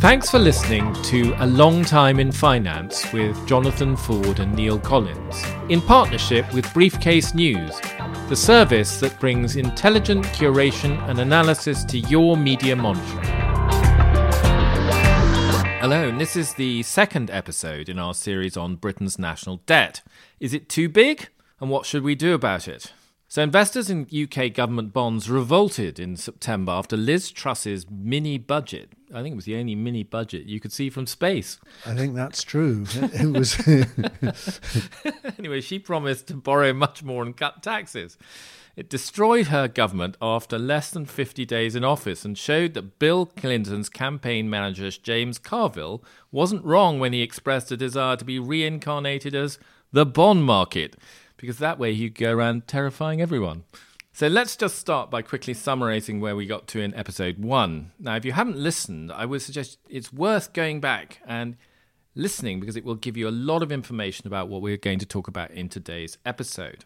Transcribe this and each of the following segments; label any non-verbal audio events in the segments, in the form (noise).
Thanks for listening to A Long Time in Finance with Jonathan Ford and Neil Collins, in partnership with Briefcase News, the service that brings intelligent curation and analysis to your media monitoring. Hello, and this is the second episode in our series on Britain's national debt. Is it too big? And what should we do about it? So, investors in UK government bonds revolted in September after Liz Truss's mini budget. I think it was the only mini budget you could see from space. I think that's true. (laughs) It was. (laughs) (laughs) anyway, she promised to borrow much more and cut taxes. It destroyed her government after less than 50 days in office and showed that Bill Clinton's campaign manager, James Carville, wasn't wrong when he expressed a desire to be reincarnated as the bond market because that way you go around terrifying everyone. So let's just start by quickly summarizing where we got to in episode one. Now, if you haven't listened, I would suggest it's worth going back and listening because it will give you a lot of information about what we're going to talk about in today's episode.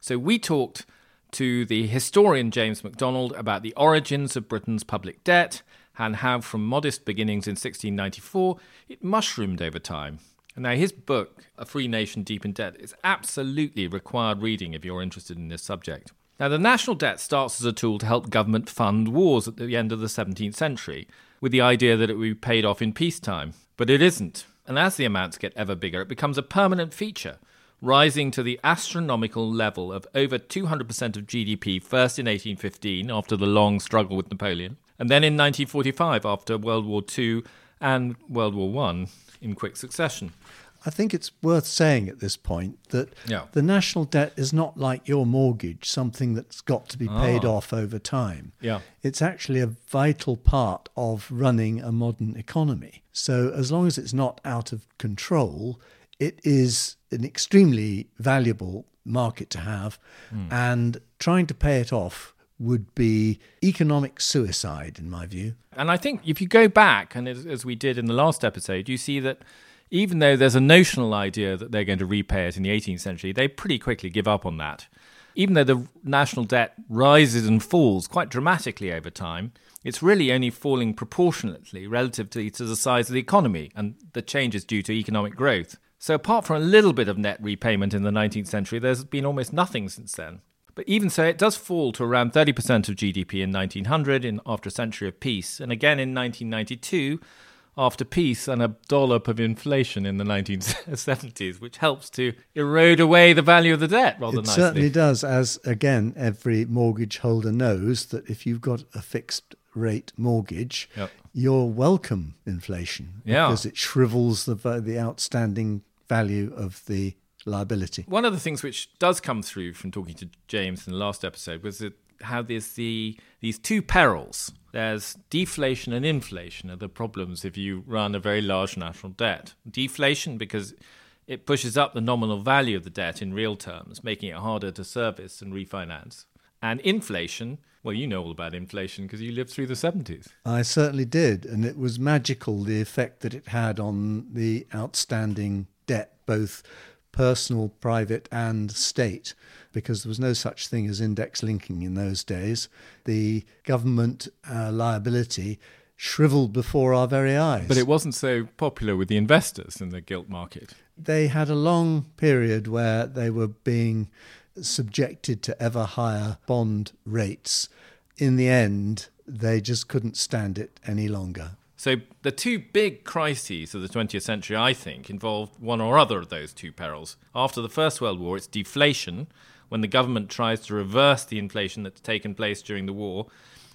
So, we talked to the historian James MacDonald about the origins of Britain's public debt and how, from modest beginnings in 1694, it mushroomed over time. Now, his book, A Free Nation Deep in Debt, is absolutely required reading if you're interested in this subject. Now, the national debt starts as a tool to help government fund wars at the end of the 17th century, with the idea that it would be paid off in peacetime. But it isn't. And as the amounts get ever bigger, it becomes a permanent feature, rising to the astronomical level of over 200% of GDP, first in 1815 after the long struggle with Napoleon, and then in 1945 after World War II and World War I in quick succession. I think it's worth saying at this point that yeah. the national debt is not like your mortgage, something that's got to be paid Ah. off over time. Yeah. It's actually a vital part of running a modern economy. So, as long as it's not out of control, it is an extremely valuable market to have, Hmm. and trying to pay it off would be economic suicide, in my view. And I think if you go back, and as, we did in the last episode, you see that even though there's a notional idea that they're going to repay it in the 18th century, they pretty quickly give up on that. Even though the national debt rises and falls quite dramatically over time, it's really only falling proportionately relatively to the size of the economy, and the change is due to economic growth. So, apart from a little bit of net repayment in the 19th century, there's been almost nothing since then. But even so, it does fall to around 30% of GDP in 1900 in, after a century of peace, and again in 1992 after peace and a dollop of inflation in the 1970s, which helps to erode away the value of the debt rather It nicely. certainly does, as again, every mortgage holder knows that if you've got a fixed rate mortgage, Yep. you're welcome inflation Yeah. because it shrivels the the outstanding value of the liability. One of the things which does come through from talking to James in the last episode was that how there's the these two perils. There's deflation and inflation are the problems if you run a very large national debt. Deflation because it pushes up the nominal value of the debt in real terms, making it harder to service and refinance. And inflation, well, you know all about inflation because you lived through the 70s. I certainly did, and it was magical the effect that it had on the outstanding debt, both personal, private, and state, because there was no such thing as index linking in those days. The government uh, liability shriveled before our very eyes. But it wasn't so popular with the investors in the gilt market. they had a long period where they were being subjected to ever higher bond rates. In the end, they just couldn't stand it any longer. So the two big crises of the 20th century, I think, involved one or other of those two perils. After the First World War, it's deflation, when the government tries to reverse the inflation that's taken place during the war.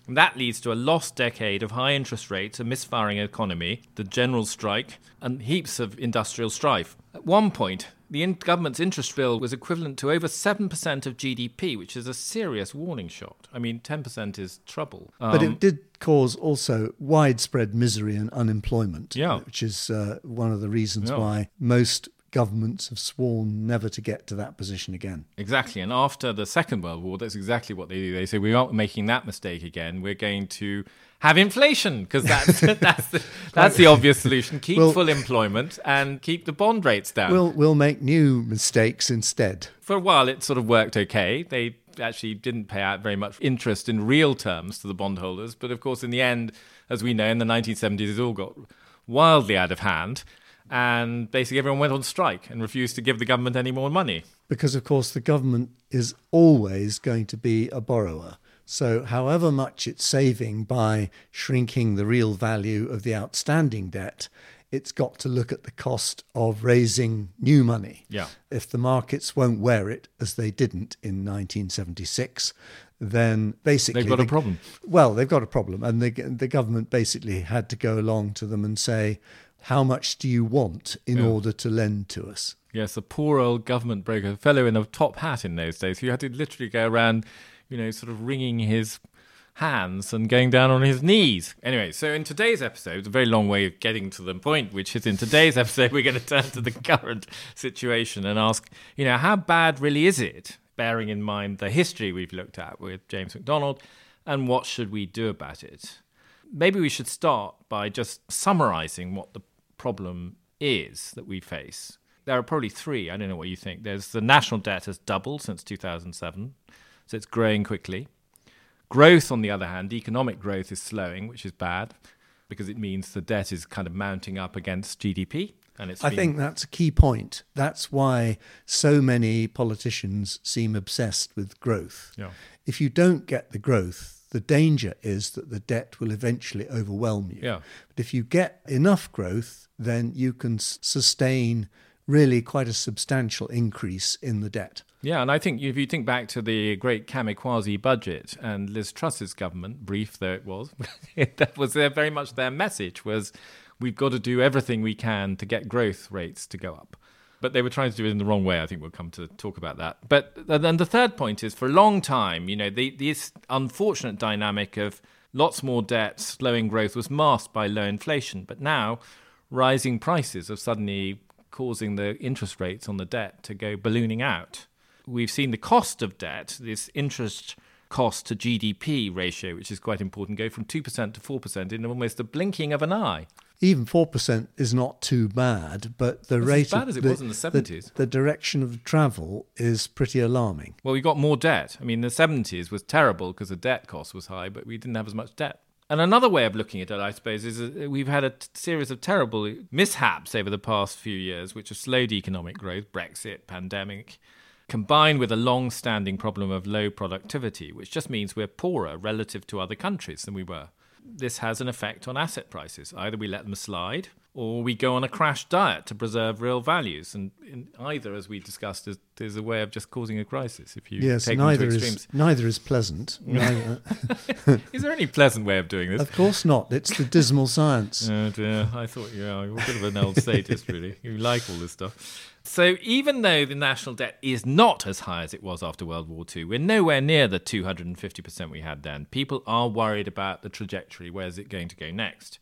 And that leads to a lost decade of high interest rates, a misfiring economy, the general strike, and heaps of industrial strife. At one point, the in- government's interest bill was equivalent to over 7% of GDP, which is a serious warning shot. I mean, 10% is trouble. But Um, it did cause also widespread misery and unemployment, Yeah. which is uh, one of the reasons Yeah. why most governments have sworn never to get to that position again. Exactly. And after the Second World War, that's exactly what they do. They say, we aren't making that mistake again. We're going to have inflation because that's, (laughs) that's, the, that's the obvious solution. Keep Well- full employment and keep the bond rates down. We'll, we'll make new mistakes instead. For a while, it sort of worked okay. They actually didn't pay out very much interest in real terms to the bondholders. But of course, in the end, as we know, in the 1970s, it all got wildly out of hand. And basically, everyone went on strike and refused to give the government any more money. Because, of course, the government is always going to be a borrower. So, however much it's saving by shrinking the real value of the outstanding debt, it's got to look at the cost of raising new money. Yeah. If the markets won't wear it, as they didn't in 1976, then basically they've got a problem. Well, they've got a problem, and the the government basically had to go along to them and say, "How much do you want in yeah. order to lend to us?" Yes, a poor old government broker, a fellow in a top hat in those days, who had to literally go around, you know, sort of wringing his hands and going down on his knees. Anyway, so in today's episode, it's a very long way of getting to the point, which is in today's (laughs) episode, we're going to turn to the current situation and ask, you know, how bad really is it, bearing in mind the history we've looked at with James McDonald, and what should we do about it? Maybe we should start by just summarizing what the problem is that we face. There are probably three. I don't know what you think. There's the national debt has doubled since 2007, so it's growing quickly. Growth, on the other hand, economic growth is slowing, which is bad because it means the debt is kind of mounting up against GDP. And it's I been... think that's a key point. That's why so many politicians seem obsessed with growth. Yeah. If you don't get the growth, the danger is that the debt will eventually overwhelm you. Yeah. But if you get enough growth, then you can sustain really quite a substantial increase in the debt. Yeah, and I think if you think back to the great Kamikaze budget and Liz Truss's government, brief though it was, (laughs) that was their, very much their message was we've got to do everything we can to get growth rates to go up. But they were trying to do it in the wrong way. I think we'll come to talk about that. But then the third point is for a long time, you know, the, this unfortunate dynamic of lots more debt, slowing growth was masked by low inflation. But now rising prices are suddenly causing the interest rates on the debt to go ballooning out we've seen the cost of debt, this interest cost to GDP ratio, which is quite important, go from 2% to 4% in almost the blinking of an eye. Even 4% is not too bad, but the it's rate as bad as it the, was in the 70s. The, the, direction of travel is pretty alarming. Well, we got more debt. I mean, the 70s was terrible because the debt cost was high, but we didn't have as much debt. And another way of looking at it, I suppose, is we've had a t- series of terrible mishaps over the past few years, which have slowed economic growth Brexit, pandemic, combined with a long standing problem of low productivity, which just means we're poorer relative to other countries than we were. This has an effect on asset prices. Either we let them slide or we go on a crash diet to preserve real values. And either, as we discussed, is, is a way of just causing a crisis if you yes, take neither them to extremes. Is, neither is pleasant. (laughs) Neither. (laughs) is there any pleasant way of doing this? Of course not. It's the dismal science. Oh dear. I thought, yeah, you're a bit of an old statist, really. You like all this stuff. So even though the national debt is not as high as it was after World War II, we're nowhere near the 250% we had then. People are worried about the trajectory. Where's it going to go next?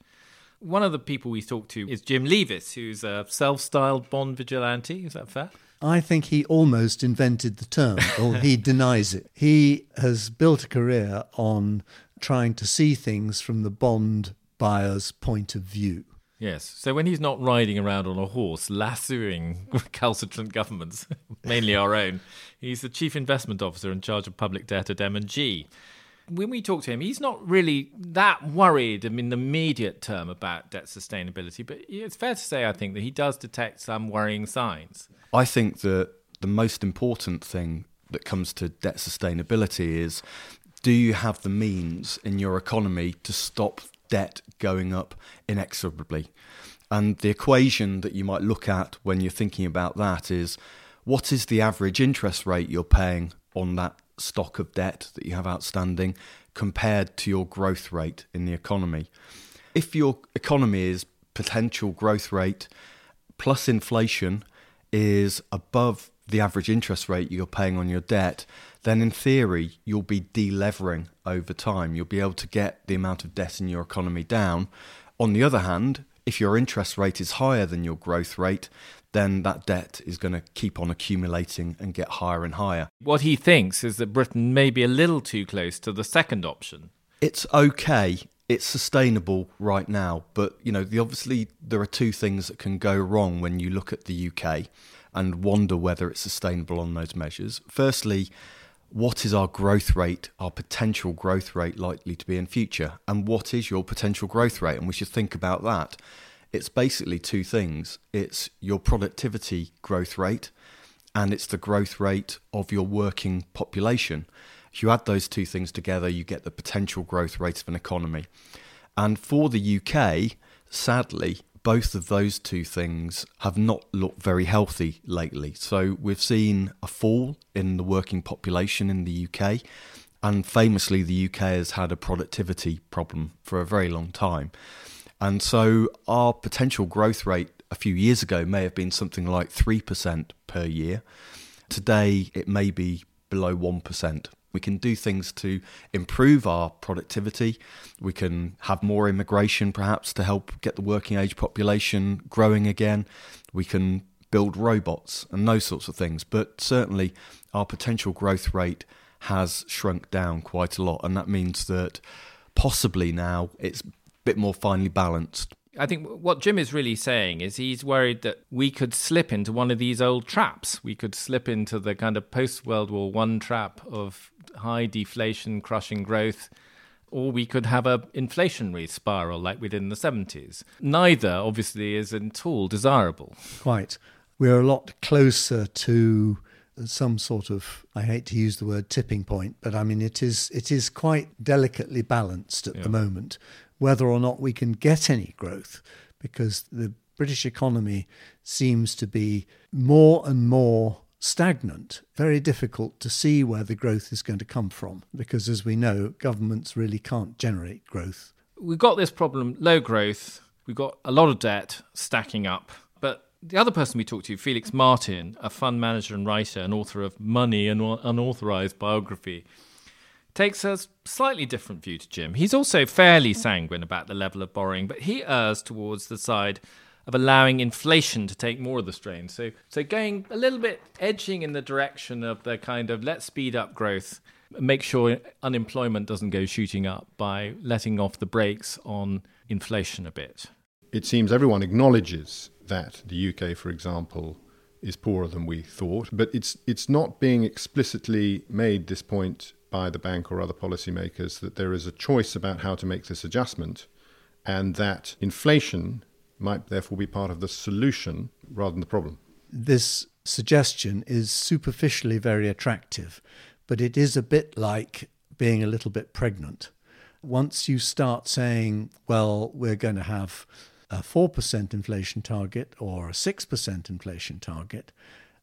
One of the people we talked to is Jim Leaviss, who's a self styled bond vigilante. Is that fair? I think he almost invented the term, or he (laughs) denies it. He has built a career on trying to see things from the bond buyer's point of view. Yes. So when he's not riding around on a horse lassoing (laughs) recalcitrant governments, (laughs) mainly our own, he's the chief investment officer in charge of public debt at M&G. When we talk to him, he's not really that worried I mean, in the immediate term about debt sustainability, but it's fair to say, I think, that he does detect some worrying signs. I think that the most important thing that comes to debt sustainability is do you have the means in your economy to stop debt going up inexorably. And the equation that you might look at when you're thinking about that is what is the average interest rate you're paying on that stock of debt that you have outstanding compared to your growth rate in the economy? If your economy is potential growth rate plus inflation is above the average interest rate you're paying on your debt, then in theory, you'll be delevering over time. You'll be able to get the amount of debt in your economy down. On the other hand, if your interest rate is higher than your growth rate, then that debt is going to keep on accumulating and get higher and higher. What he thinks is that Britain may be a little too close to the second option. It's okay. It's sustainable right now, but you know, the, obviously there are two things that can go wrong when you look at the UK and wonder whether it's sustainable on those measures. Firstly, what is our growth rate, our potential growth rate likely to be in future? And what is your potential growth rate? And we should think about that. It's basically two things it's your productivity growth rate, and it's the growth rate of your working population. If you add those two things together, you get the potential growth rate of an economy. And for the UK, sadly, both of those two things have not looked very healthy lately. So we've seen a fall in the working population in the UK, and famously, the UK has had a productivity problem for a very long time. And so our potential growth rate a few years ago may have been something like 3% per year. Today, it may be below 1%. We can do things to improve our productivity. We can have more immigration, perhaps, to help get the working age population growing again. We can build robots and those sorts of things. But certainly, our potential growth rate has shrunk down quite a lot. And that means that possibly now it's a bit more finely balanced. I think what Jim is really saying is he's worried that we could slip into one of these old traps. We could slip into the kind of post World War One trap of high deflation crushing growth, or we could have a inflationary spiral like we did in the 70s. Neither, obviously, is at all desirable. Quite. We're a lot closer to some sort of I hate to use the word tipping point, but I mean it is it is quite delicately balanced at yeah. the moment whether or not we can get any growth because the British economy seems to be more and more stagnant, very difficult to see where the growth is going to come from because, as we know, governments really can't generate growth. We've got this problem low growth, we've got a lot of debt stacking up. But the other person we talked to, Felix Martin, a fund manager and writer and author of Money, an unauthorized biography, takes a slightly different view to Jim. He's also fairly sanguine about the level of borrowing, but he errs towards the side of allowing inflation to take more of the strain. So, so going a little bit edging in the direction of the kind of let's speed up growth, make sure unemployment doesn't go shooting up by letting off the brakes on inflation a bit. It seems everyone acknowledges that the UK, for example, is poorer than we thought, but it's it's not being explicitly made this point by the bank or other policymakers that there is a choice about how to make this adjustment, and that inflation might therefore be part of the solution rather than the problem. This suggestion is superficially very attractive, but it is a bit like being a little bit pregnant. Once you start saying, well, we're going to have a 4% inflation target or a 6% inflation target,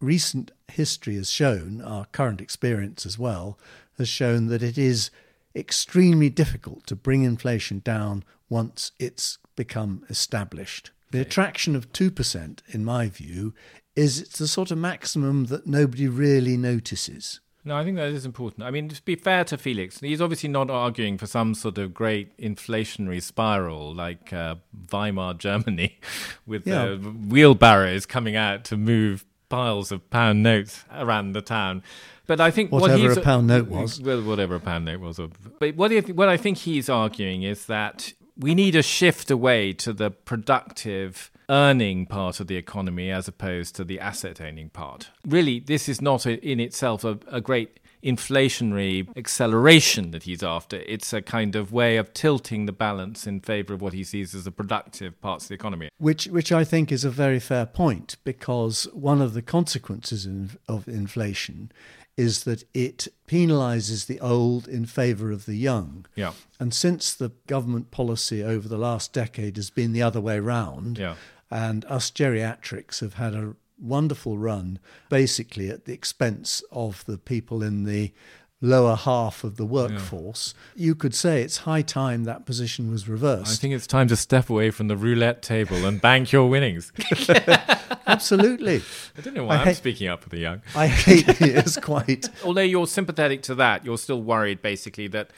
recent history has shown, our current experience as well, has shown that it is extremely difficult to bring inflation down once it's become established. The attraction of 2%, in my view, is it's the sort of maximum that nobody really notices. No, I think that is important. I mean, to be fair to Felix, he's obviously not arguing for some sort of great inflationary spiral like uh, Weimar Germany (laughs) with yeah. uh, wheelbarrows coming out to move piles of pound notes around the town. But I think whatever what a pound note was, well, whatever a pound note was. But what, what I think he's arguing is that we need a shift away to the productive earning part of the economy as opposed to the asset owning part. Really, this is not a, in itself a, a great inflationary acceleration that he's after. It's a kind of way of tilting the balance in favor of what he sees as the productive parts of the economy. Which, which I think is a very fair point because one of the consequences of inflation is that it penalizes the old in favor of the young. Yeah. And since the government policy over the last decade has been the other way round, yeah. and us geriatrics have had a wonderful run basically at the expense of the people in the lower half of the workforce, yeah. you could say it's high time that position was reversed. I think it's time to step away from the roulette table and bank your winnings. (laughs) Absolutely. I don't know why I am speaking up for the young. I hate it quite. (laughs) Although you're sympathetic to that, you're still worried basically that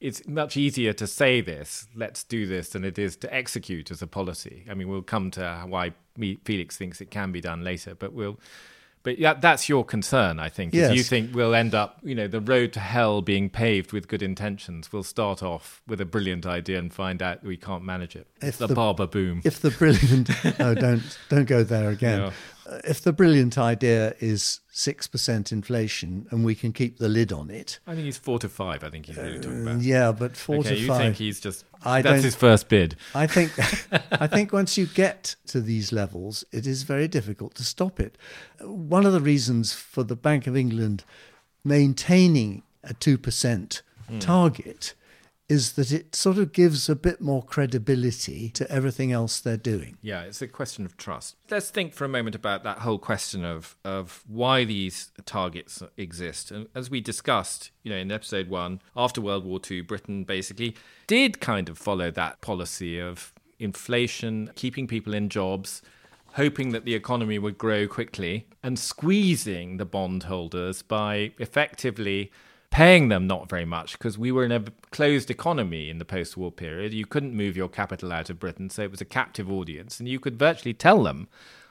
it's much easier to say this, let's do this, than it is to execute as a policy. I mean, we'll come to why Felix thinks it can be done later, but we'll but yeah, that's your concern, I think. Yes. You think we'll end up, you know, the road to hell being paved with good intentions. We'll start off with a brilliant idea and find out we can't manage it. If the, the barber boom. If the brilliant, oh, don't don't go there (laughs) again. Uh, if the brilliant idea is 6% inflation and we can keep the lid on it, I think he's four to five. I think he's really talking about. Uh, yeah, but 4 okay, to you 5. think he's just. I that's his first bid. I think (laughs) I think once you get to these levels, it is very difficult to stop it. Uh, one of the reasons for the Bank of England maintaining a two percent hmm. target is that it sort of gives a bit more credibility to everything else they're doing. Yeah, it's a question of trust. Let's think for a moment about that whole question of of why these targets exist. And as we discussed, you know, in episode one, after World War II, Britain basically did kind of follow that policy of inflation, keeping people in jobs, hoping that the economy would grow quickly, and squeezing the bondholders by effectively paying them not very much because we were in a closed economy in the post war period. You couldn't move your capital out of Britain, so it was a captive audience, and you could virtually tell them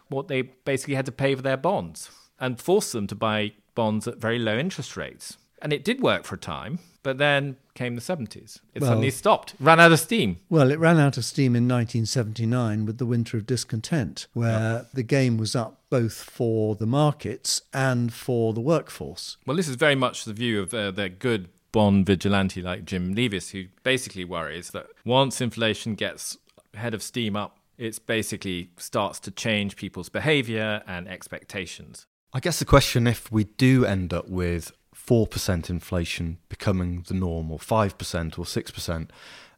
what they basically had to pay for their bonds and force them to buy bonds at very low interest rates. And it did work for a time, but then came the 70s. It Well- suddenly stopped, ran out of steam. Well, it ran out of steam in 1979 with the Winter of Discontent, where the game was up both for the markets and for the workforce. Well, this is very much the view of uh, the good bond vigilante like Jim Leaviss, who basically worries that once inflation gets head of steam up, it basically starts to change people's behavior and expectations. I guess the question if we do end up with 4% inflation becoming the norm, or 5% or 6%,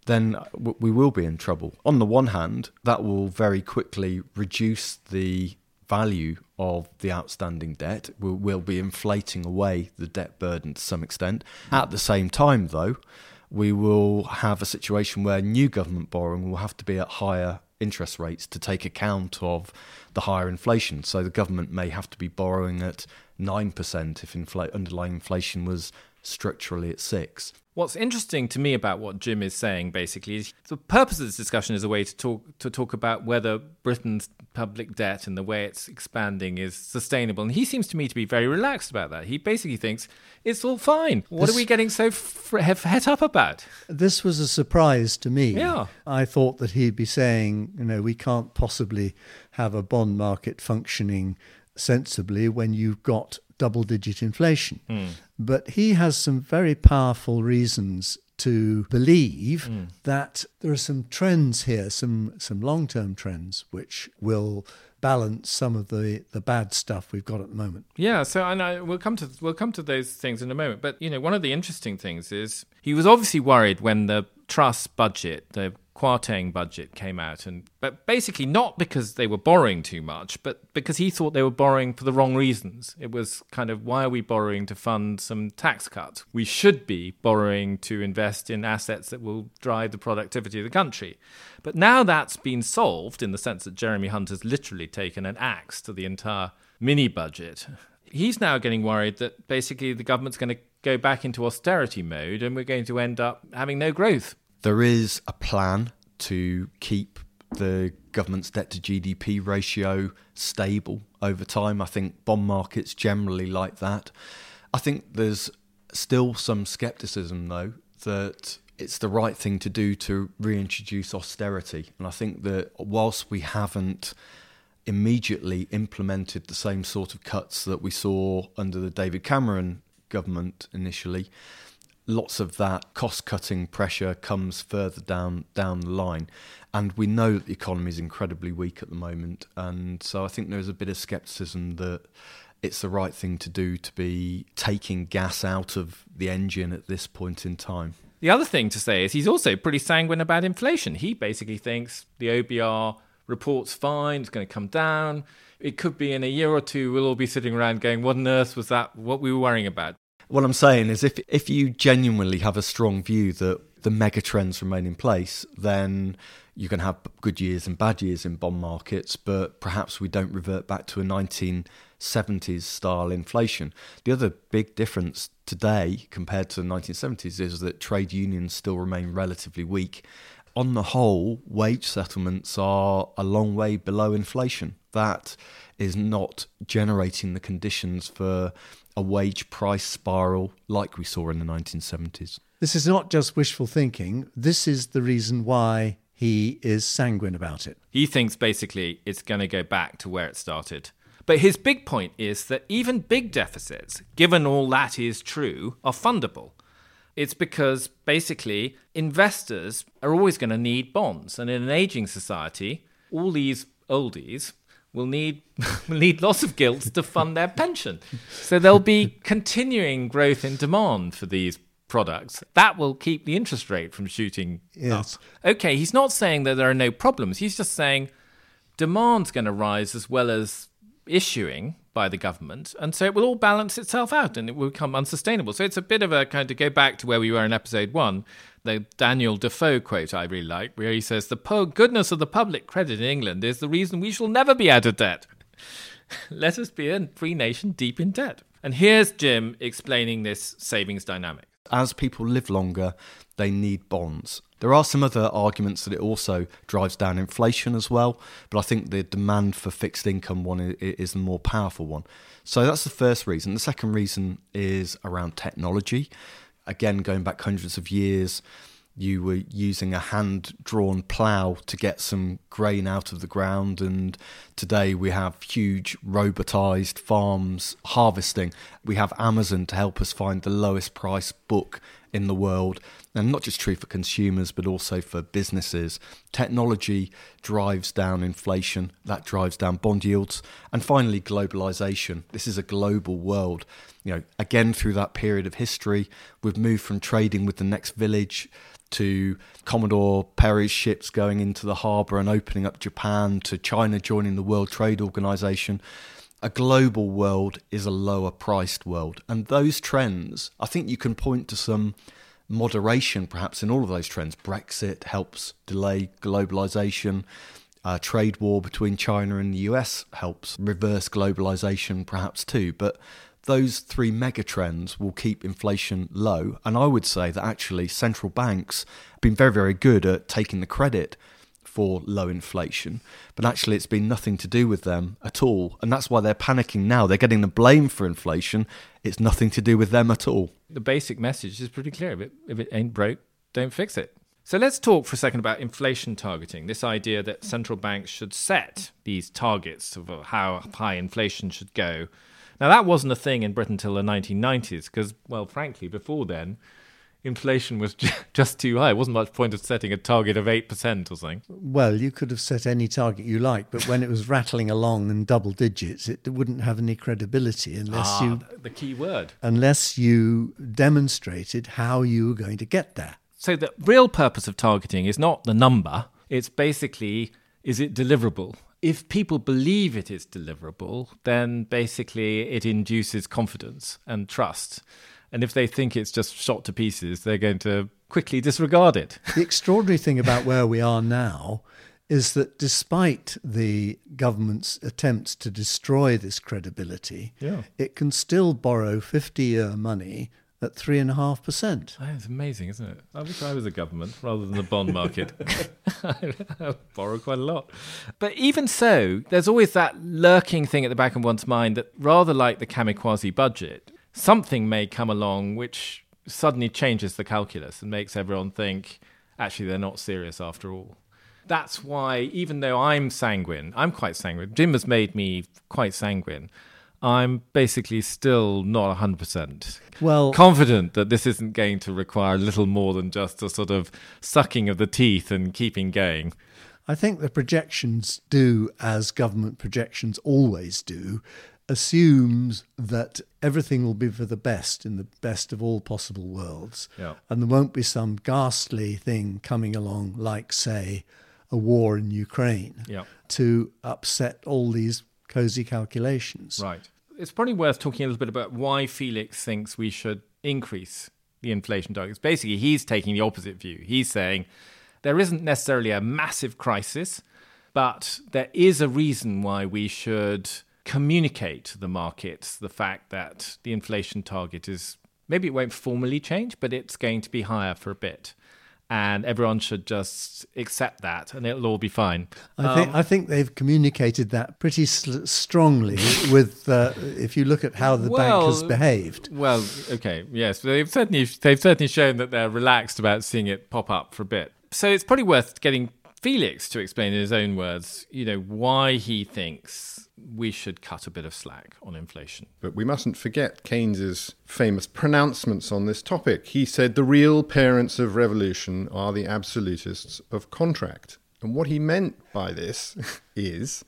then we will be in trouble. On the one hand, that will very quickly reduce the value of the outstanding debt. We'll, we'll be inflating away the debt burden to some extent. At the same time, though, we will have a situation where new government borrowing will have to be at higher interest rates to take account of the higher inflation. So the government may have to be borrowing at 9% if infl- underlying inflation was structurally at 6. What's interesting to me about what Jim is saying basically is the purpose of this discussion is a way to talk to talk about whether Britain's public debt and the way it's expanding is sustainable. And he seems to me to be very relaxed about that. He basically thinks it's all fine. What This- are we getting so f- het up about? This was a surprise to me. Yeah. I thought that he'd be saying, you know, we can't possibly have a bond market functioning sensibly when you've got double digit inflation. Hmm. But he has some very powerful reasons to believe hmm. that there are some trends here, some some long term trends which will balance some of the, the bad stuff we've got at the moment. Yeah, so and I, we'll come to we'll come to those things in a moment. But you know, one of the interesting things is he was obviously worried when the Truss budget, the Kwarteng budget, came out, and but basically not because they were borrowing too much, but because he thought they were borrowing for the wrong reasons. It was kind of why are we borrowing to fund some tax cut? We should be borrowing to invest in assets that will drive the productivity of the country. But now that's been solved in the sense that Jeremy Hunt has literally taken an axe to the entire mini budget. He's now getting worried that basically the government's going to go back into austerity mode and we're going to end up having no growth. There is a plan to keep the government's debt to GDP ratio stable over time. I think bond markets generally like that. I think there's still some skepticism, though, that it's the right thing to do to reintroduce austerity. And I think that whilst we haven't immediately implemented the same sort of cuts that we saw under the David Cameron government initially, lots of that cost cutting pressure comes further down down the line and we know that the economy is incredibly weak at the moment and so I think there's a bit of skepticism that it's the right thing to do to be taking gas out of the engine at this point in time. The other thing to say is he's also pretty sanguine about inflation. He basically thinks the OBR report's fine, it's going to come down. It could be in a year or two, we'll all be sitting around going, What on earth was that? What we were worrying about? What I'm saying is if if you genuinely have a strong view that the mega trends remain in place, then you can have good years and bad years in bond markets, but perhaps we don't revert back to a 1970s style inflation. The other big difference today compared to the 1970s is that trade unions still remain relatively weak. On the whole, wage settlements are a long way below inflation. That is not generating the conditions for a wage price spiral like we saw in the 1970s. This is not just wishful thinking. This is the reason why he is sanguine about it. He thinks basically it's going to go back to where it started. But his big point is that even big deficits, given all that is true, are fundable. It's because basically investors are always going to need bonds. And in an aging society, all these oldies will need (laughs) will need lots of gilts to fund their pension. So there'll be continuing growth in demand for these products. That will keep the interest rate from shooting Yes. up. Okay, he's not saying that there are no problems. He's just saying demand's going to rise as well as issuing by the government, and so it will all balance itself out and it will become unsustainable. So it's a bit of a kind of go back to where we were in episode one, the Daniel Defoe quote I really like, where he says, The po- goodness of the public credit in England is the reason we shall never be out of debt. (laughs) Let us be a free nation deep in debt. And here's Jim explaining this savings dynamic. As people live longer, they need bonds. There are some other arguments that it also drives down inflation as well, but I think the demand for fixed income one is the more powerful one. So that's the first reason. The second reason is around technology. Again, going back hundreds of years, you were using a hand drawn plough to get some grain out of the ground, and today we have huge robotized farms harvesting. We have Amazon to help us find the lowest price book in the world, and not just true for consumers but also for businesses. Technology drives down inflation, that drives down bond yields, and finally, globalization. This is a global world. You know, again, through that period of history, we've moved from trading with the next village to Commodore Perry's ships going into the harbour and opening up Japan, to China joining the World Trade Organization. A global world is a lower priced world. And those trends, I think you can point to some moderation perhaps in all of those trends. Brexit helps delay globalization. Uh, trade war between China and the US helps reverse globalization perhaps too. But those three mega trends will keep inflation low. And I would say that actually central banks have been very, very good at taking the credit for low inflation, but actually it's been nothing to do with them at all. And that's why they're panicking now. They're getting the blame for inflation. It's nothing to do with them at all. The basic message is pretty clear. If it, if it ain't broke, don't fix it. So let's talk for a second about inflation targeting. This idea that central banks should set these targets of uh, how high inflation should go. Now, that wasn't a thing in Britain until the 1990s, because, well, frankly, before then, inflation was (laughs) just too high. It wasn't much point of setting a target of 8% or something. Well, you could have set any target you like, but when it was rattling along in double digits, it wouldn't have any credibility unless Ah, you the key word. unless you demonstrated how you were going to get there. So the real purpose of targeting is not the number. It's basically is it deliverable? If people believe it is deliverable, then basically it induces confidence and trust. And if they think it's just shot to pieces, they're going to quickly disregard it. The extraordinary thing about where we are now is that despite the government's attempts to destroy this credibility, Yeah. it can still borrow 50 year money at 3.5%. That's amazing, isn't it? I wish I was a government rather than the bond market. (laughs) I borrow quite a lot. But even so, there's always that lurking thing at the back of one's mind that rather like the kamikaze budget, something may come along which suddenly changes the calculus and makes everyone think, actually, they're not serious after all. That's why, even though I'm sanguine, I'm quite sanguine, Jim has made me quite sanguine. I'm basically still not 100% Well, confident that this isn't going to require a little more than just a sort of sucking of the teeth and keeping going. I think the projections do, as government projections always do, assumes that everything will be for the best in the best of all possible worlds. Yeah. And there won't be some ghastly thing coming along, like, say, a war in Ukraine, Yeah. to upset all these cozy calculations. Right. It's probably worth talking a little bit about why Felix thinks we should increase the inflation targets. Basically, he's taking the opposite view. He's saying there isn't necessarily a massive crisis, but there is a reason why we should communicate to the markets the fact that the inflation target is maybe it won't formally change, but it's going to be higher for a bit. And everyone should just accept that, and it'll all be fine. I think I think they've communicated that pretty sl- strongly. with uh, if you look at how the bank has behaved. Well, okay, yes, they've certainly they've certainly shown that they're relaxed about seeing it pop up for a bit. So it's probably worth getting Felix to explain in his own words, you know, why he thinks we should cut a bit of slack on inflation. But we mustn't forget Keynes's famous pronouncements on this topic. He said the real parents of revolution are the absolutists of contract. And what he meant by this (laughs) is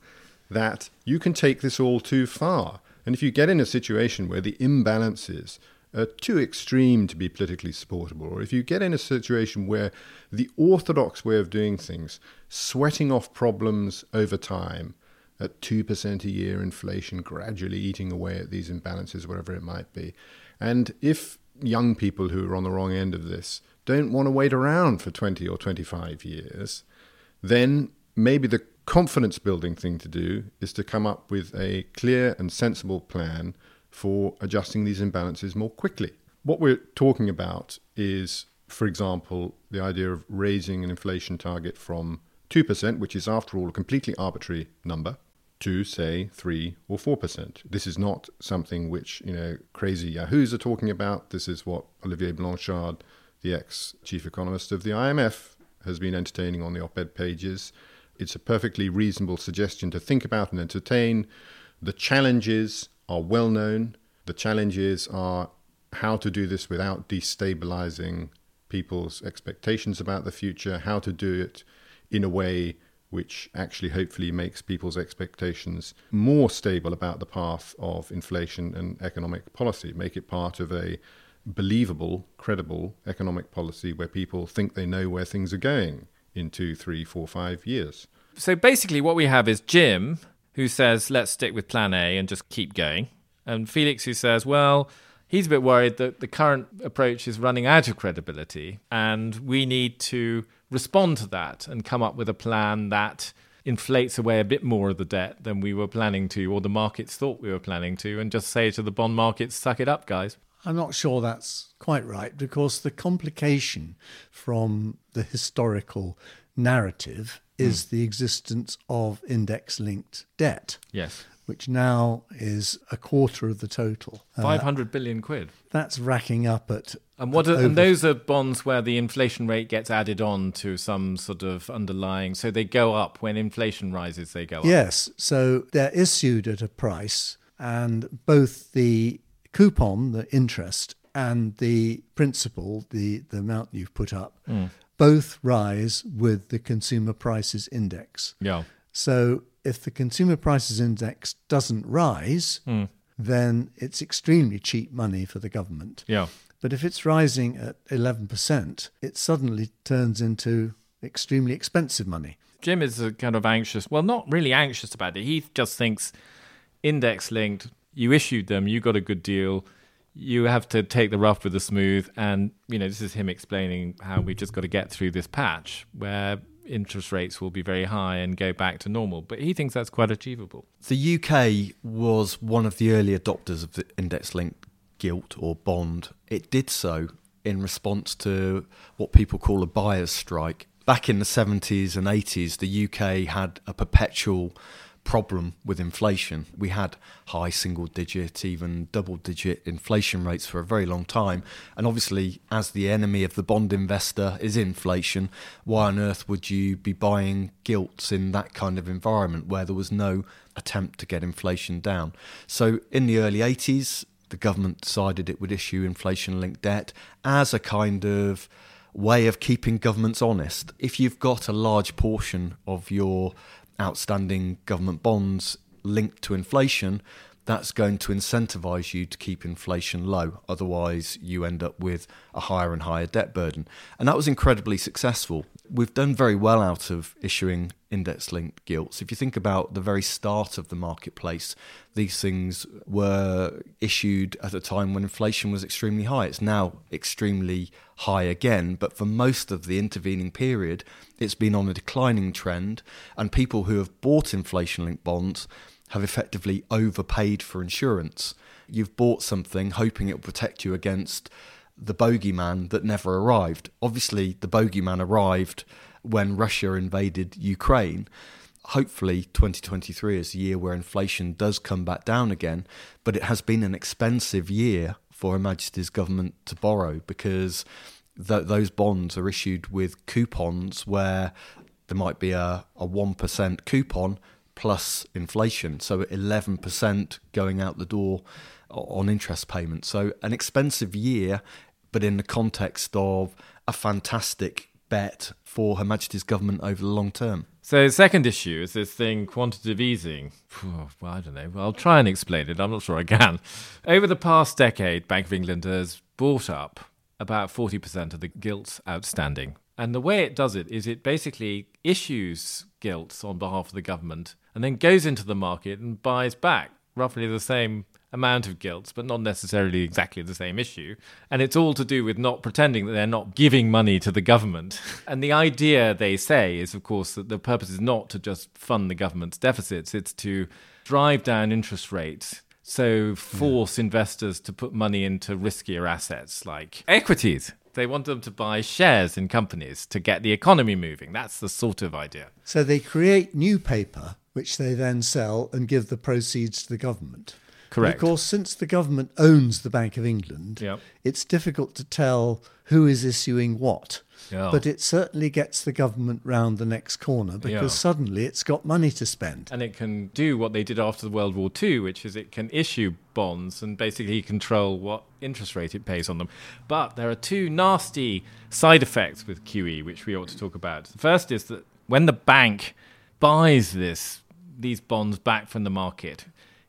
that you can take this all too far. And if you get in a situation where the imbalances are too extreme to be politically supportable, or if you get in a situation where the orthodox way of doing things, sweating off problems over time, at 2% a year inflation, gradually eating away at these imbalances, whatever it might be. And if young people who are on the wrong end of this don't want to wait around for 20 or 25 years, then maybe the confidence building thing to do is to come up with a clear and sensible plan for adjusting these imbalances more quickly. What we're talking about is, for example, the idea of raising an inflation target from 2%, which is, after all, a completely arbitrary number, to say 3 or 4%. This is not something which, you know, crazy yahoos are talking about. This is what Olivier Blanchard, the ex chief economist of the IMF, has been entertaining on the op ed pages. It's a perfectly reasonable suggestion to think about and entertain. The challenges are well known. The challenges are how to do this without destabilizing people's expectations about the future, how to do it in a way which actually hopefully makes people's expectations more stable about the path of inflation and economic policy, make it part of a believable, credible economic policy where people think they know where things are going in two, three, four, five years. So basically, what we have is Jim, who says, let's stick with plan A and just keep going. And Felix, who says, well, he's a bit worried that the current approach is running out of credibility and we need to respond to that and come up with a plan that inflates away a bit more of the debt than we were planning to or the markets thought we were planning to and just say to the bond markets suck it up guys I'm not sure that's quite right because the complication from the historical narrative is mm. the existence of index linked debt. Yes. Which now is a quarter of the total. Uh, Five hundred uh, billion quid. That's racking up at. And what? Are, over... and those are bonds where the inflation rate gets added on to some sort of underlying, so they go up when inflation rises. They go up. Yes. So they're issued at a price, and both the coupon, the interest, and the principal, the, the amount you've put up, mm. both rise with the consumer prices index. Yeah. So if the consumer prices index doesn't rise, mm. then it's extremely cheap money for the government. Yeah. But if it's rising at 11%, it suddenly turns into extremely expensive money. Jim is kind of anxious. Well, not really anxious about it. He just thinks index linked you issued them, you got a good deal. You have to take the rough with the smooth. And, you know, this is him explaining how we've just got to get through this patch where interest rates will be very high and go back to normal. But he thinks that's quite achievable. The UK was one of the early adopters of the index linked gilt or bond. It did so in response to what people call a buyer's strike. Back in the 70s and 80s, the UK had a perpetual problem with inflation. We had high single digit, even double digit inflation rates for a very long time. And obviously, as the enemy of the bond investor is inflation, why on earth would you be buying gilts in that kind of environment where there was no attempt to get inflation down? So in the early 80s, the government decided it would issue inflation linked debt as a kind of way of keeping governments honest. If you've got a large portion of your outstanding government bonds linked to inflation, that's going to incentivize you to keep inflation low. Otherwise, you end up with a higher and higher debt burden. And that was incredibly successful. We've done very well out of issuing index linked gilts. If you think about the very start of the marketplace, these things were issued at a time when inflation was extremely high. It's now extremely high again, but for most of the intervening period, it's been on a declining trend, and people who have bought inflation linked bonds have effectively overpaid for insurance. You've bought something hoping it will protect you against the bogeyman that never arrived. Obviously, the bogeyman arrived when Russia invaded Ukraine. Hopefully, 2023 is a year where inflation does come back down again, but it has been an expensive year for Her Majesty's government to borrow because th- those bonds are issued with coupons where there might be a, a 1% coupon plus inflation. So 11% going out the door on interest payments. So an expensive year, but in the context of a fantastic bet for Her Majesty's government over the long term. So, second issue is this thing, quantitative easing. Well, I don't know. Well, I'll try and explain it. I'm not sure I can. Over the past decade, Bank of England has bought up about 40% of the gilts outstanding. And the way it does it is it basically issues gilts on behalf of the government and then goes into the market and buys back roughly the same amount of gilt, but not necessarily exactly the same issue. And it's all to do with not pretending that they're not giving money to the government. (laughs) And the idea, they say, is, of course, that the purpose is not to just fund the government's deficits, it's to drive down interest rates. So, force yeah. investors to put money into riskier assets like equities. They want them to buy shares in companies to get the economy moving. That's the sort of idea. So, they create new paper, which they then sell and give the proceeds to the government. Correct. of course, since the government owns the Bank of England, yep. it's difficult to tell who is issuing what. Yeah. But it certainly gets the government round the next corner because yeah. suddenly it's got money to spend. And it can do what they did after the World War II, which is it can issue bonds and basically control what interest rate it pays on them. But there are two nasty side effects with QE, which we ought to talk about. The first is that when the bank buys this these bonds back from the market,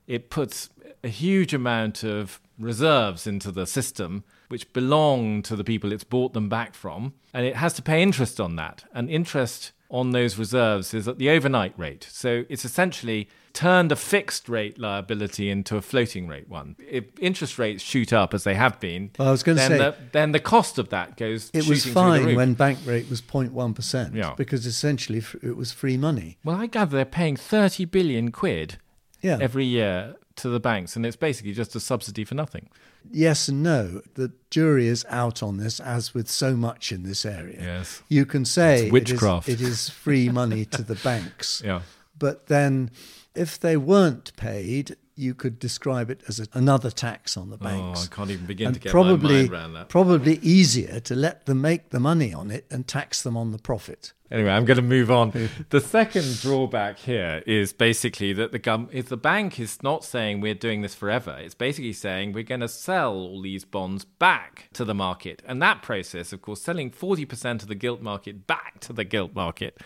it puts a huge amount of reserves into the system which belong to the people it's bought them back from, and it has to pay interest on that. And interest on those reserves is at the overnight rate. So it's essentially turned a fixed rate liability into a floating rate one. If interest rates shoot up as they have been, well, I was going to say the, then the cost of that goes. It was fine when bank rate was 0.1 percent, yeah. because essentially it was free money. Well, I gather they're paying 30 billion quid yeah. every year to the banks, and it's basically just a subsidy for nothing. Yes and no. The jury is out on this, as with so much in this area. Yes, you can say it's witchcraft. It is, it is free money to the banks. (laughs) Yeah, but then if they weren't paid, you could describe it as a, another tax on the banks. Oh, I can't even begin and to get probably, my mind around that. Probably easier to let them make the money on it and tax them on the profit. Anyway, I'm going to move on. the second drawback here is basically that the gum if the bank is not saying we're doing this forever. It's basically saying we're going to sell all these bonds back to the market, and that process, of course, selling 40% of the gilt market back to the gilt market,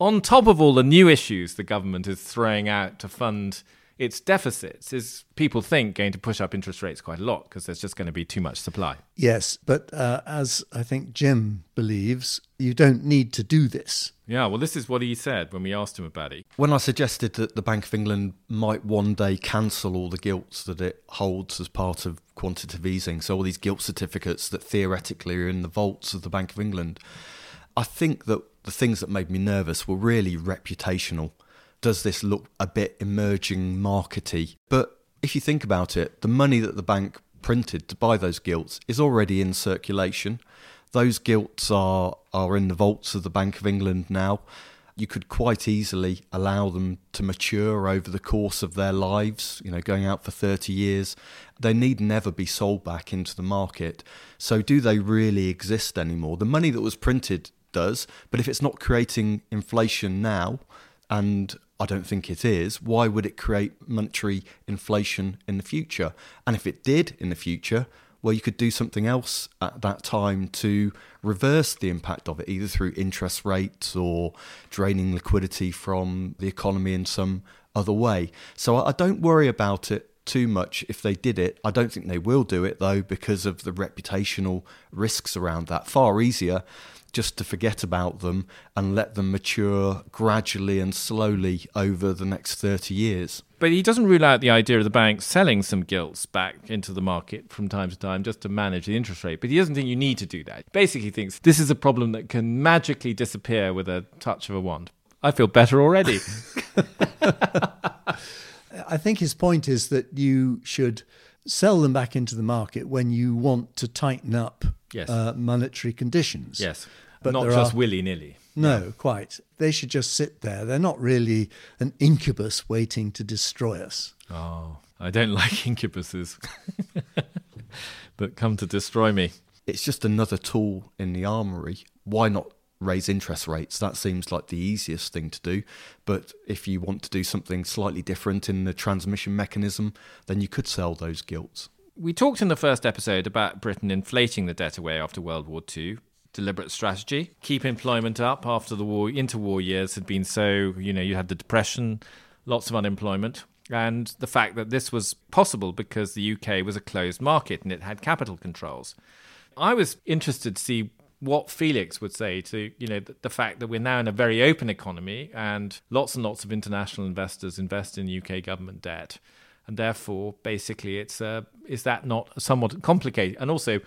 on top of all the new issues the government is throwing out to fund its deficits is people think going to push up interest rates quite a lot because there's just going to be too much supply. Yes, but uh, as I think Jim believes, you don't need to do this. Yeah, well, this is what he said when we asked him about it. When I suggested that the Bank of England might one day cancel all the gilts that it holds as part of quantitative easing, so all these gilt certificates that theoretically are in the vaults of the Bank of England, I think that the things that made me nervous were really reputational does this look a bit emerging markety? But if you think about it, the money that the bank printed to buy those gilts is already in circulation. Those gilts are are in the vaults of the Bank of England now. You could quite easily allow them to mature over the course of their lives, you know, going out for 30 years. They need never be sold back into the market. So, do they really exist anymore? The money that was printed does, but if it's not creating inflation now, and I don't think it is. Why would it create monetary inflation in the future? And if it did in the future, well, you could do something else at that time to reverse the impact of it, either through interest rates or draining liquidity from the economy in some other way. So I don't worry about it too much if they did it. I don't think they will do it though because of the reputational risks around that. Far easier just to forget about them and let them mature gradually and slowly over the next 30 years. But he doesn't rule out the idea of the bank selling some gilts back into the market from time to time just to manage the interest rate. But he doesn't think you need to do that. He basically thinks this is a problem that can magically disappear with a touch of a wand. I feel better already. (laughs) I think his point is that you should sell them back into the market when you want to tighten up yes. uh, monetary conditions. Yes, but not just willy nilly. No, yeah. quite. They should just sit there. They're not really an incubus waiting to destroy us. Oh, I don't (laughs) like incubuses, (laughs) but come to destroy me. It's just another tool in the armory. Why not raise interest rates. That seems like the easiest thing to do. But if you want to do something slightly different in the transmission mechanism, then you could sell those gilts. We talked in the first episode about Britain inflating the debt away after World War II. Deliberate strategy, keep employment up after the war, interwar years had been so, you know, you had the depression, lots of unemployment, and the fact that this was possible because the UK was a closed market and it had capital controls. I was interested to see what Felix would say to you know the, the, fact that we're now in a very open economy and lots and lots of international investors invest in UK government debt, and therefore basically it's uh, is that not somewhat complicated? And also,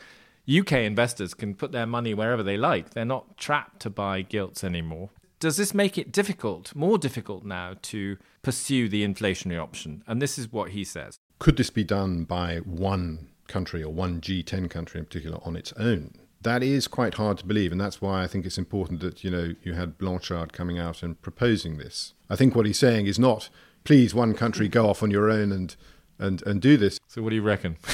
UK investors can put their money wherever they like; they're not trapped to buy gilts anymore. Does this make it difficult, more difficult now, to pursue the inflationary option? And this is what he says. Could this be done by one country or one G10 country in particular on its own? That is quite hard to believe, and that's why I think it's important that you know you had Blanchard coming out and proposing this. I think what he's saying is not, please, one country go off on your own and and and do this. So, what do you reckon? (laughs)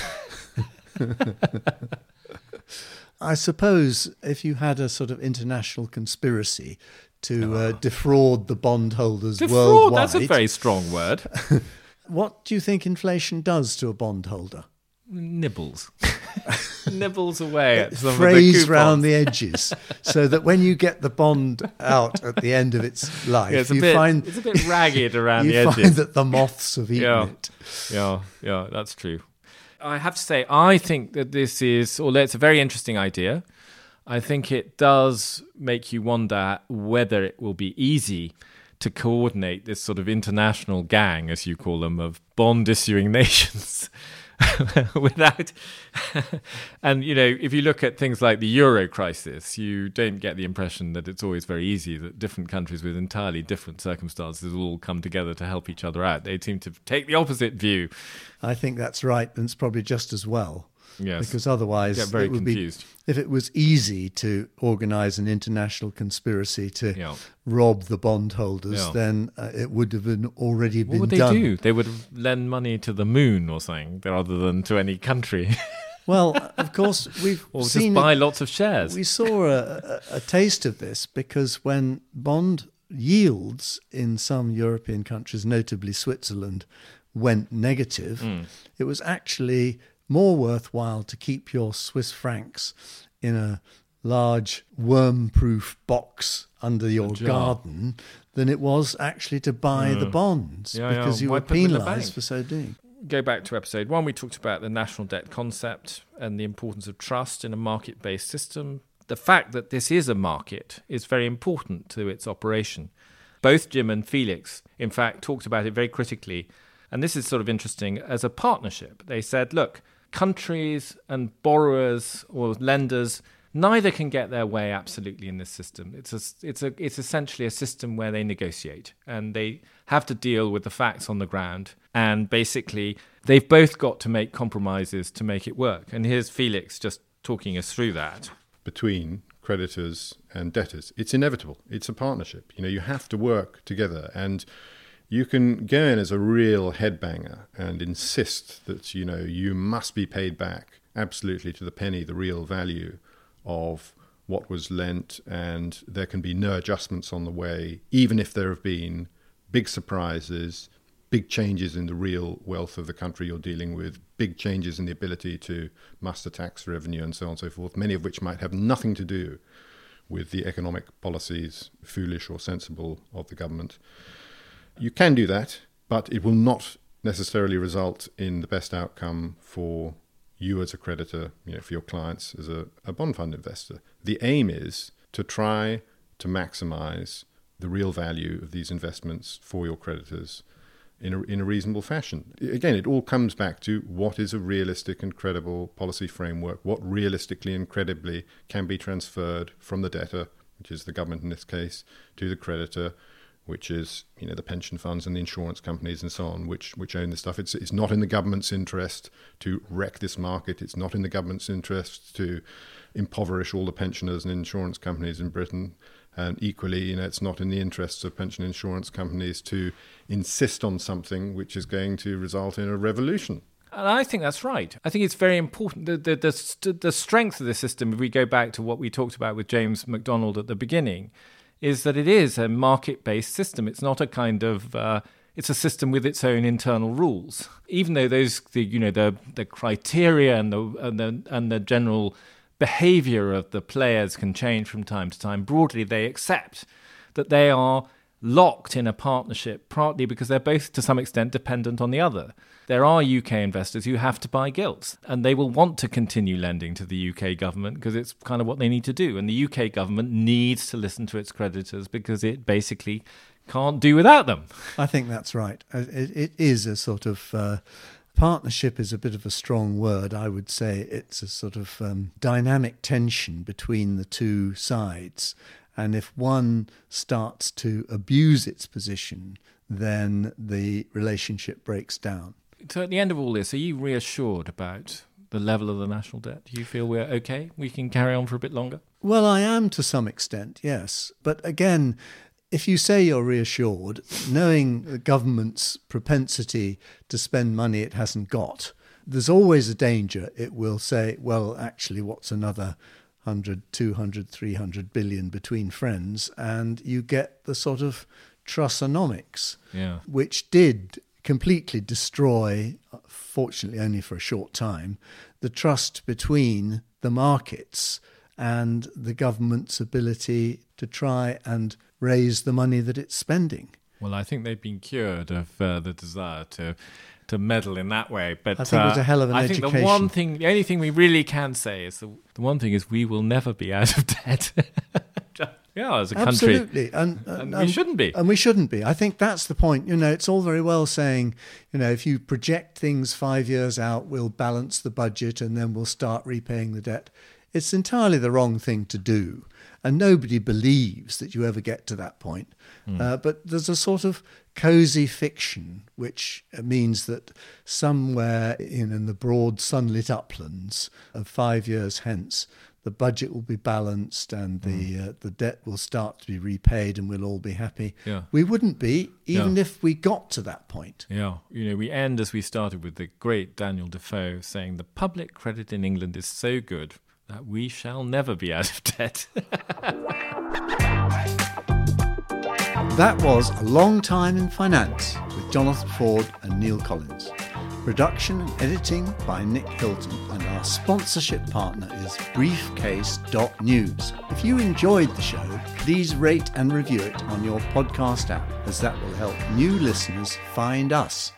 (laughs) I suppose if you had a sort of international conspiracy to uh, defraud the bondholders defraud, worldwide, that's a very strong word. (laughs) what do you think inflation does to a bondholder? Nibbles. (laughs) nibbles away at some phrase the round the (laughs) edges so that when you get the bond out at the end of its life yeah, it's you bit, find it's a bit ragged around the edges. find that the moths have eaten yeah. it. Yeah yeah that's true. I have to say i think that this is although it's a very interesting idea i think it does make you wonder whether it will be easy to coordinate this sort of international gang as you call them of bond issuing (laughs) nations (laughs) without and you know if you look at things like the euro crisis you don't get the impression that it's always very easy that different countries with entirely different circumstances will all come together to help each other out. They seem to take the opposite view. I think that's right and it's probably just as well Yes. Because otherwise, Get very it would confused. Be, if it was easy to organise an international conspiracy to yeah. rob the bondholders, yeah. then uh, it would have been already what been would they done. do? They would lend money to the moon or something, rather than to any country. (laughs) Well, of course, we've or seen just buy lots of shares. We saw a, a, a taste of this because when bond yields in some European countries, notably Switzerland, went negative, Mm. it was actually more worthwhile to keep your Swiss francs in a large worm-proof box under your garden than it was actually to buy the mm. bonds Yeah, because yeah. you Why were put them in the penalised for so doing. go back to episode one, we talked about the national debt concept and the importance of trust in a market based system. The fact that this is a market is very important to its operation. Both Jim and Felix, in fact, talked about it very critically. And this is sort of interesting as a partnership. They said, look, countries and borrowers or lenders neither can get their way absolutely in this system. It's a, it's a, it's essentially a system where they negotiate and they have to deal with the facts on the ground. And basically, they've both got to make compromises to make it work. And here's Felix just talking us through that. Between creditors and debtors, it's inevitable. It's a partnership. You know, you have to work together and you can go in as a real headbanger and insist that you know you must be paid back absolutely to the penny the real value of what was lent and there can be no adjustments on the way even if there have been big surprises big changes in the real wealth of the country you're dealing with big changes in the ability to muster tax revenue and so on and so forth many of which might have nothing to do with the economic policies foolish or sensible of the government you can do that, but it will not necessarily result in the best outcome for you as a creditor, you know, for your clients as a, a bond fund investor. The aim is to try to maximize the real value of these investments for your creditors in a, in a reasonable fashion. Again, it all comes back to what is a realistic and credible policy framework, what realistically and credibly can be transferred from the debtor, which is the government in this case, to the creditor which is you know the pension funds and the insurance companies and so on, which which own this stuff. It's it's not in the government's interest to wreck this market. It's not in the government's interest to impoverish all the pensioners and insurance companies in Britain. And equally, you know, it's not in the interests of pension insurance companies to insist on something which is going to result in a revolution. And I think that's right. I think it's very important. The, the, the, the strength of the system, if we go back to what we talked about with James MacDonald at the beginning, is that it is a market based system. It's not a kind of. Uh, it's a system with its own internal rules. Even though those, the, you know, the the criteria and the and the and the general behavior of the players can change from time to time. Broadly, they accept that they are locked in a partnership, partly because they're both to some extent dependent on the other. There are UK investors who have to buy gilts, and they will want to continue lending to the UK government because it's kind of what they need to do. And the UK government needs to listen to its creditors because it basically can't do without them. I think that's right. Uh, it, it is a sort of. Uh, partnership is a bit of a strong word. I would say it's a sort of um, dynamic tension between the two sides. And if one starts to abuse its position, then the relationship breaks down. So, at the end of all this, are you reassured about the level of the national debt? Do you feel we're okay? We can carry on for a bit longer? Well, I am to some extent, yes. But again, if you say you're reassured, knowing the government's propensity to spend money it hasn't got, there's always a danger it will say, well, actually, what's another 100, 200, 300 billion between friends, and you get the sort of trussonomics, yeah. which did completely destroy, fortunately only for a short time, the trust between the markets and the government's ability to try and raise the money that it's spending. Well, I think they've been cured of uh, the desire to to meddle in that way. But I think uh, it was a hell of an I education. think the one thing, the only thing we really can say is the, the one thing is we will never be out of debt. (laughs) yeah, as a country, absolutely, and, and, and we shouldn't be, and we shouldn't be. I think that's the point. You know, it's all very well saying, you know, if you project things five years out, we'll balance the budget and then we'll start repaying the debt. It's entirely the wrong thing to do. And nobody believes that you ever get to that point. Mm. Uh, but there's a sort of cozy fiction, which means that somewhere in, in the broad sunlit uplands of five years hence, the budget will be balanced and the mm. uh, the debt will start to be repaid and we'll all be happy. Yeah. We wouldn't be even yeah. if we got to that point. Yeah. You know, we end as we started with the great Daniel Defoe saying the public credit in England is so good that we shall never be out of debt. (laughs) that was A Long Time in Finance with Jonathan Ford and Neil Collins. Production and editing by Nick Hilton, and our sponsorship partner is Briefcase.news. If you enjoyed the show, please rate and review it on your podcast app, as that will help new listeners find us.